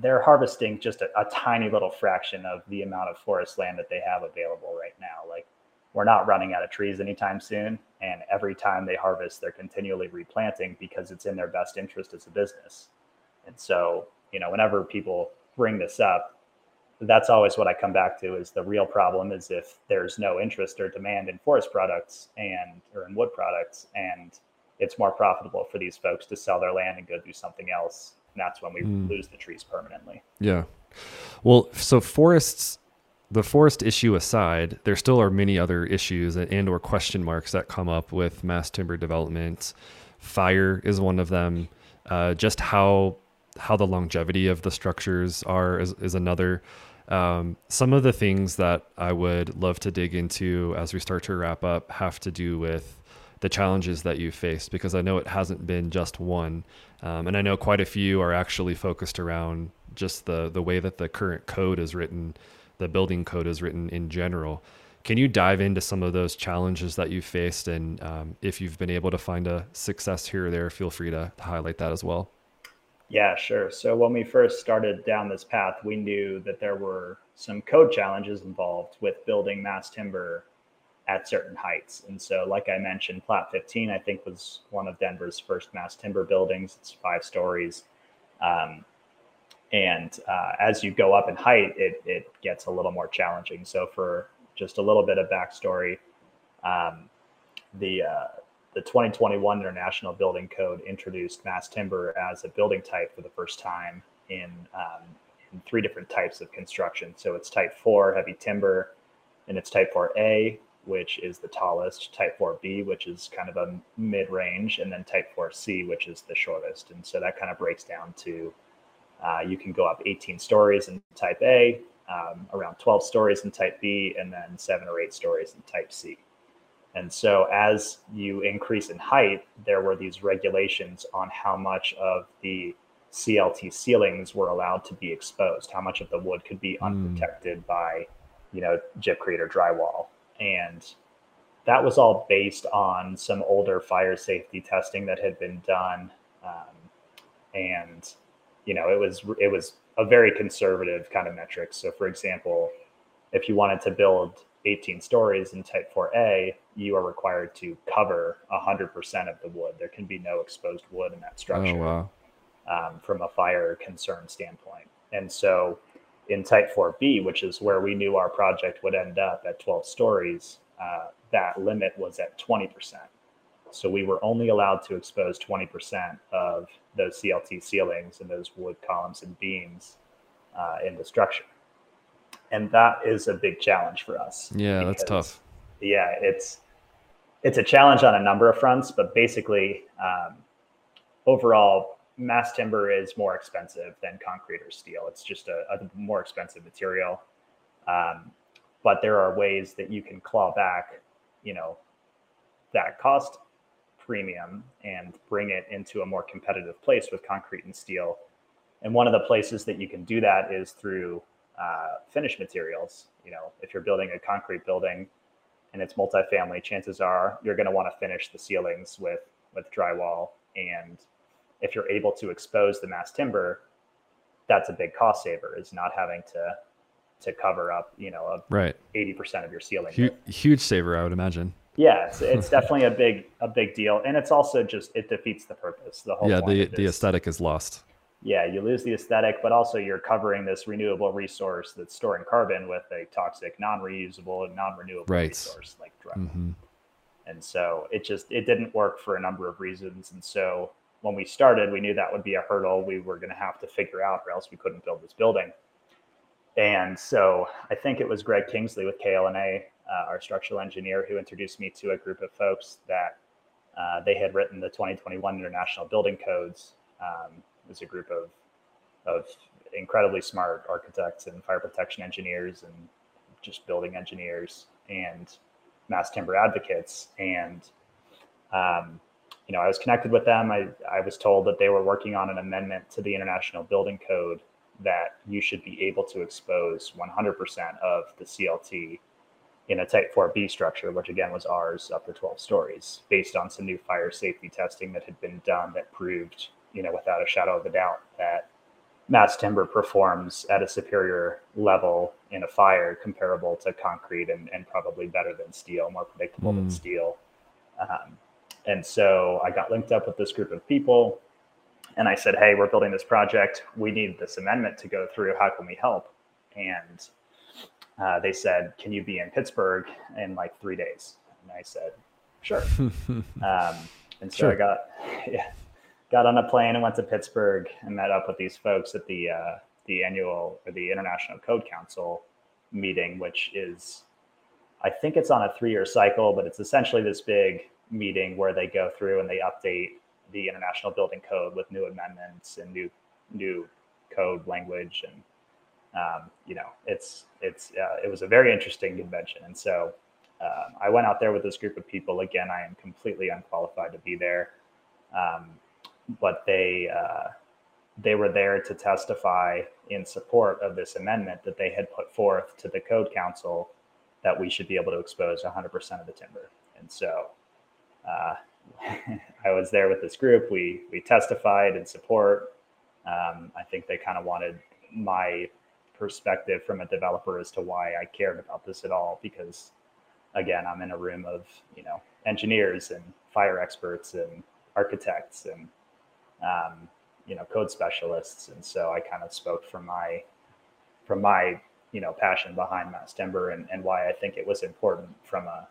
they're harvesting just a, a, tiny little fraction of the amount of forest land that they have available right now. Like we're not running out of trees anytime soon. And every time they harvest, they're continually replanting because it's in their best interest as a business. And so, you know, whenever people bring this up, that's always what I come back to is the real problem is if there's no interest or demand in forest products and or in wood products and it's more profitable for these folks to sell their land and go do something else. And that's when we mm. lose the trees permanently. Yeah. Well, so forests the forest issue aside, there still are many other issues and or question marks that come up with mass timber development. Fire is one of them. Uh, just how how the longevity of the structures are is, is another. Um, some of the things that I would love to dig into as we start to wrap up have to do with the challenges that you faced because I know it hasn't been just one, um, and I know quite a few are actually focused around just the the way that the current code is written the building code is written in general. Can you dive into some of those challenges that you faced, and um, if you've been able to find a success here or there, feel free to, highlight that as well. Yeah, sure. So when we first started down this path, we knew that there were some code challenges involved with building mass timber at certain heights. And so, like I mentioned, Platte 15, I think, was one of Denver's first mass timber buildings. It's five stories. Um, and uh, as you go up in height, it, it gets a little more challenging. So, for just a little bit of backstory, um, the uh, the 2021 International Building Code introduced mass timber as a building type for the first time in, um, in three different types of construction. So it's type 4 heavy timber, and it's type 4A, which is the tallest, type 4B, which is kind of a mid range, and then type 4C, which is the shortest. And so that kind of breaks down to uh, you can go up 18 stories in type A, um, around 12 stories in type B, and then seven or eight stories in type C. And so as you increase in height, there were these regulations on how much of the CLT ceilings were allowed to be exposed, how much of the wood could be hmm. unprotected mm. by, you know, gypcrete or drywall and that was all based on some older fire safety testing that had been done um, and you know it was it was a very conservative kind of metric so for example if you wanted to build 18 stories in type 4a you are required to cover 100% of the wood there can be no exposed wood in that oh, structure oh, wow. um, from a fire concern standpoint and so in Type 4B, which is where we knew our project would end up at 12 stories, uh, that limit was at 20%. So we were only allowed to expose 20% of those CLT ceilings and those wood columns and beams uh, in the structure. And that is a big challenge for us. Yeah, because, that's tough. Yeah, it's it's a challenge on a number of fronts, but basically, um, overall, mass timber is more expensive than concrete or steel. It's just a, a more expensive material. Um, but there are ways that you can claw back, you know, that cost premium and bring it into a more competitive place with concrete and steel. And one of the places that you can do that is through uh, finished materials. You know, if you're building a concrete building and it's multifamily, chances are you're going to want to finish the ceilings with with drywall and if you're able to expose the mass timber, that's a big cost saver is not having to to cover up, you know, a right 80% of your ceiling. Huge, huge saver, I would imagine. Yeah, it's, it's <laughs> definitely a big a big deal, and it's also just it defeats the purpose. The whole yeah, the the aesthetic is lost. Yeah, you lose the aesthetic, but also you're covering this renewable resource that's storing carbon with a toxic, non-reusable, and non-renewable right. resource like drywall. Mm-hmm. And so it just it didn't work for a number of reasons, and so when we started, we knew that would be a hurdle we were going to have to figure out, or else we couldn't build this building. And so I think it was Greg Kingsley with KL&A, uh, our structural engineer, who introduced me to a group of folks that uh, they had written the 2021 International Building Codes. Um, it was a group of of incredibly smart architects and fire protection engineers and just building engineers and mass timber advocates. And um, you know, I was connected with them. I, I was told that they were working on an amendment to the International Building Code that you should be able to expose 100% of the CLT in a Type 4B structure, which again was ours up to 12 stories, based on some new fire safety testing that had been done that proved, you know, without a shadow of a doubt that mass timber performs at a superior level in a fire comparable to concrete and, and probably better than steel, more predictable mm. than hmm. steel. Um, and so I got linked up with this group of people and I said, Hey, we're building this project. We need this amendment to go through. How can we help? And uh, they said, Can you be in Pittsburgh in like three days? And I said, Sure. <laughs> um, and so sure. I got, <laughs> yeah, got on a plane and went to Pittsburgh and met up with these folks at the, uh, the annual or the International Code Council meeting, which is, I think it's on a three year cycle, but it's essentially this big meeting where they go through and they update the international building code with new amendments and new new code language and um, you know it's it's uh, it was a very interesting convention. And so uh, I went out there with this group of people. Again I am completely unqualified to be there. Um, but they uh, they were there to testify in support of this amendment that they had put forth to the code council that we should be able to expose 100% of the timber. And so uh, <laughs> I was there with this group. We we testified in support. Um, I think they kind of wanted my perspective from a developer as to why I cared about this at all. Because again, I'm in a room of you know engineers and fire experts and architects and um, you know code specialists, and so I kind of spoke from my from my you know passion behind mass timber and, and why I think it was important from a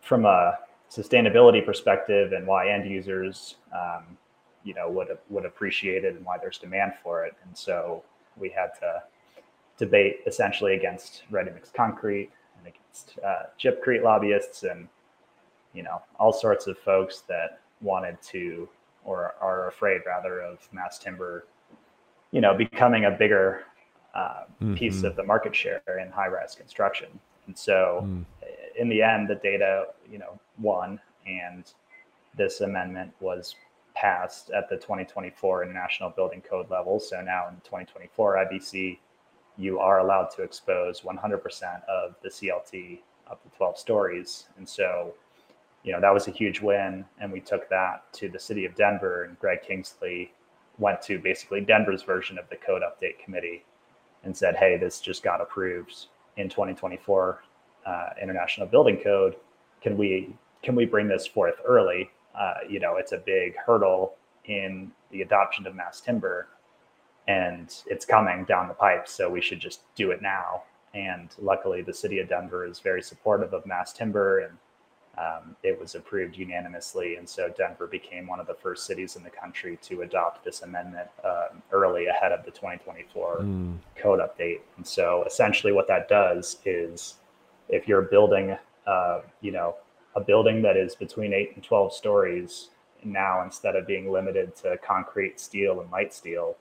from a sustainability perspective and why end users um, you know would would appreciate it and why there's demand for it and so we had to debate essentially against ready mix concrete and against uh, Gypcrete lobbyists and you know all sorts of folks that wanted to or are afraid rather of mass timber you know becoming a bigger uh, mm-hmm. piece of the market share in high rise construction and so mm. In the end, the data, you know, won, and this amendment was passed at the 2024 International Building Code level. So now in 2024 IBC, you are allowed to expose 100% of the CLT up to 12 stories. And so, you know, that was a huge win. And we took that to the city of Denver, and Greg Kingsley went to basically Denver's version of the code update committee and said, hey, this just got approved in 2024 uh, International Building Code. Can we can we bring this forth early? Uh, you know, it's a big hurdle in the adoption of mass timber, and it's coming down the pipe. So we should just do it now. And luckily, the city of Denver is very supportive of mass timber, and um, it was approved unanimously. And so Denver became one of the first cities in the country to adopt this amendment um, early ahead of the 2024 mm. code update. And so essentially, what that does is if you're building, uh, you know, a building that is between eight and 12 stories now, instead of being limited to concrete, steel, and light steel,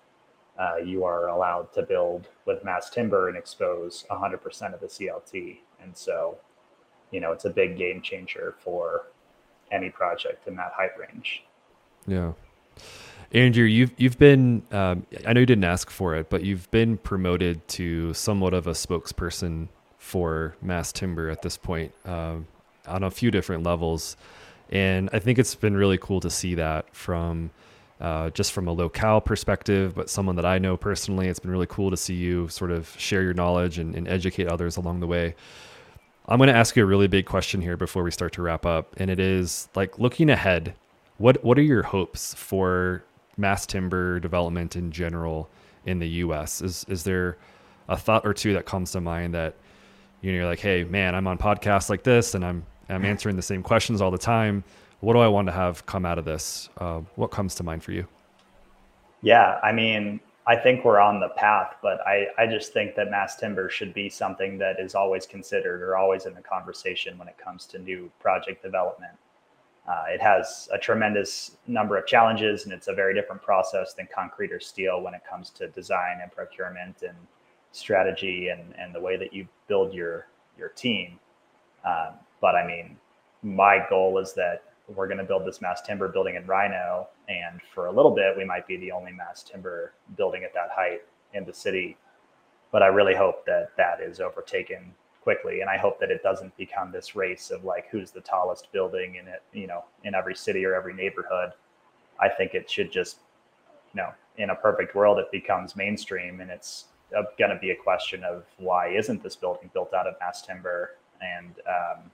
uh, you are allowed to build with mass timber and expose 100% of the CLT. And so, you know, it's a big game changer for any project in that height range. Yeah. Andrew, you've you've been um, I know you didn't ask for it, but you've been promoted to somewhat of a spokesperson for mass timber at this point uh, on a few different levels. And I think it's been really cool to see that from uh, just from a locale perspective, but someone that I know personally. It's been really cool to see you sort of share your knowledge and, and educate others along the way. I'm going to ask you a really big question here before we start to wrap up, and it is like looking ahead. What what are your hopes for mass timber development in general in the U.S.? Is is there a thought or two that comes to mind that you know, you're like, hey, man, I'm on podcasts like this, and I'm I'm answering the same questions all the time. What do I want to have come out of this? Uh, what comes to mind for you? Yeah, I mean, I think we're on the path, but I, I just think that mass timber should be something that is always considered or always in the conversation when it comes to new project development. Uh, it has a tremendous number of challenges, and it's a very different process than concrete or steel when it comes to design and procurement and strategy and, and the way that you build your your team. Um, but I mean, my goal is that we're going to build this mass timber building in RiNo, and for a little bit, we might be the only mass timber building at that height in the city. But I really hope that that is overtaken quickly, and I hope that it doesn't become this race of like who's the tallest building in it, you know, in every city or every neighborhood. I think it should just, you know, in a perfect world, it becomes mainstream, and it's going to be a question of why isn't this building built out of mass timber? And um,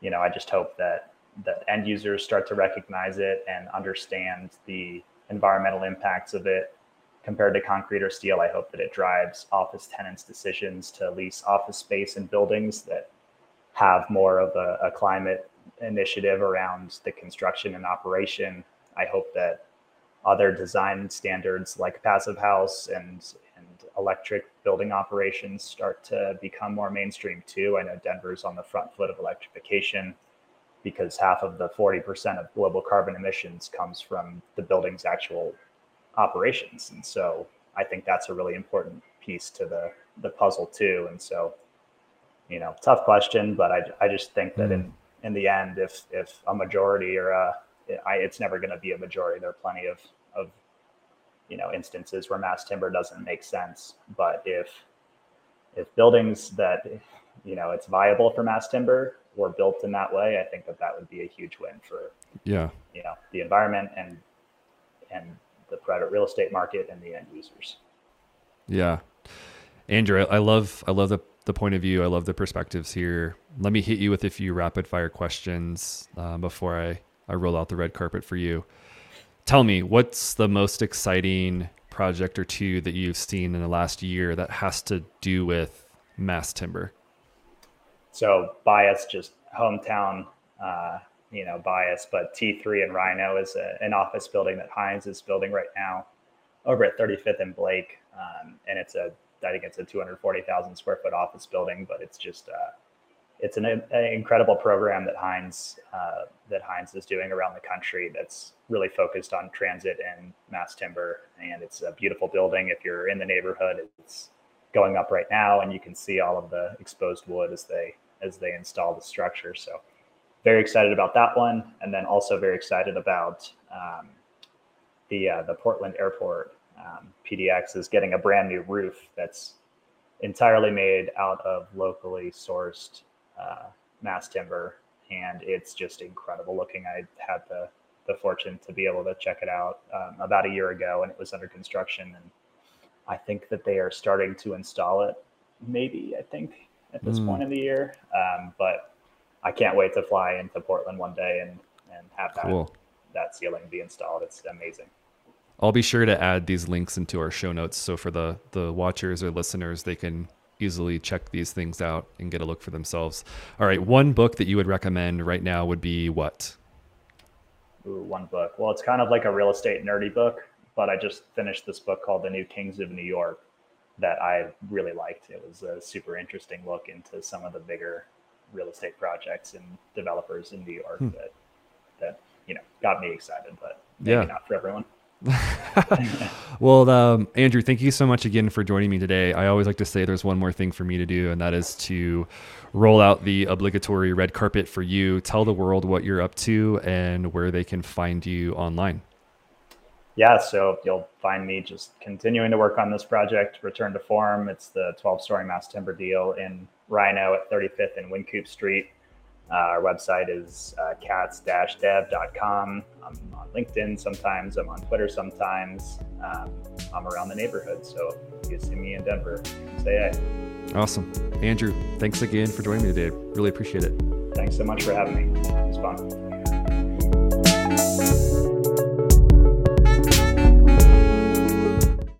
you know, I just hope that that end users start to recognize it and understand the environmental impacts of it compared to concrete or steel. I hope that it drives office tenants' decisions to lease office space in buildings that have more of a, a climate initiative around the construction and operation. I hope that other design standards like passive house and electric building operations start to become more mainstream too. I know Denver's on the front foot of electrification because half of the 40% of global carbon emissions comes from the building's actual operations. And so I think that's a really important piece to the, the puzzle too. And so, you know, tough question, but I, I just think that in, hmm. in the end, if, if a majority or a, I, it's never going to be a majority, there are plenty of, of you know instances where mass timber doesn't make sense but if if buildings that you know it's viable for mass timber or built in that way, I think that that would be a huge win for yeah you know the environment and and the private real estate market and the end users. Yeah, Andrew, I love I love the the point of view. I love the perspectives here. Let me hit you with a few rapid fire questions uh, before I I roll out the red carpet for you. Tell me, what's the most exciting project or two that you've seen in the last year that has to do with mass timber? So bias, just hometown, uh, you know, bias, but T3 and RiNo is a, an office building that Hines is building right now over at 35th and Blake. Um, and it's a, I think it's a 240,000 square foot office building, but it's just, uh, it's an, an, incredible program that Hines uh, that Hines is doing around the country. That's really focused on transit and mass timber, and it's a beautiful building. If you're in the neighborhood, it's going up right now, and you can see all of the exposed wood as they as they install the structure. So, very excited about that one, and then also very excited about um, the uh, the Portland Airport. Um, PDX is getting a brand new roof that's entirely made out of locally sourced uh, mass timber, and it's just incredible looking. I had the the fortune to be able to check it out um, about a year ago, and it was under construction. And I think that they are starting to install it. Maybe I think at this mm. point in the year, um, but I can't wait to fly into Portland one day and and have that cool. that ceiling be installed. It's amazing. I'll be sure to add these links into our show notes so for the the watchers or listeners they can easily check these things out and get a look for themselves. All right, one book that you would recommend right now would be what? Ooh, one book. Well, it's kind of like a real estate nerdy book, but I just finished this book called The New Kings of New York that I really liked. It was a super interesting look into some of the bigger real estate projects and developers in New York hmm. that that you know got me excited, but maybe yeah. not for everyone. <laughs> well, um, Andrew, thank you so much again for joining me today. I always like to say there's one more thing for me to do, and that is to roll out the obligatory red carpet for you. Tell the world what you're up to and where they can find you online. Yeah, so you'll find me just continuing to work on this project, Return to Form. It's the 12 story mass timber deal in RiNo at 35th and Wynkoop Street. Uh, our website is uh, katz-dev.com. I'm on LinkedIn sometimes. I'm on Twitter sometimes. Um, I'm around the neighborhood, so if you see me in Denver, say hey. Awesome. Andrew, thanks again for joining me today. Really appreciate it. Thanks so much for having me. It was fun.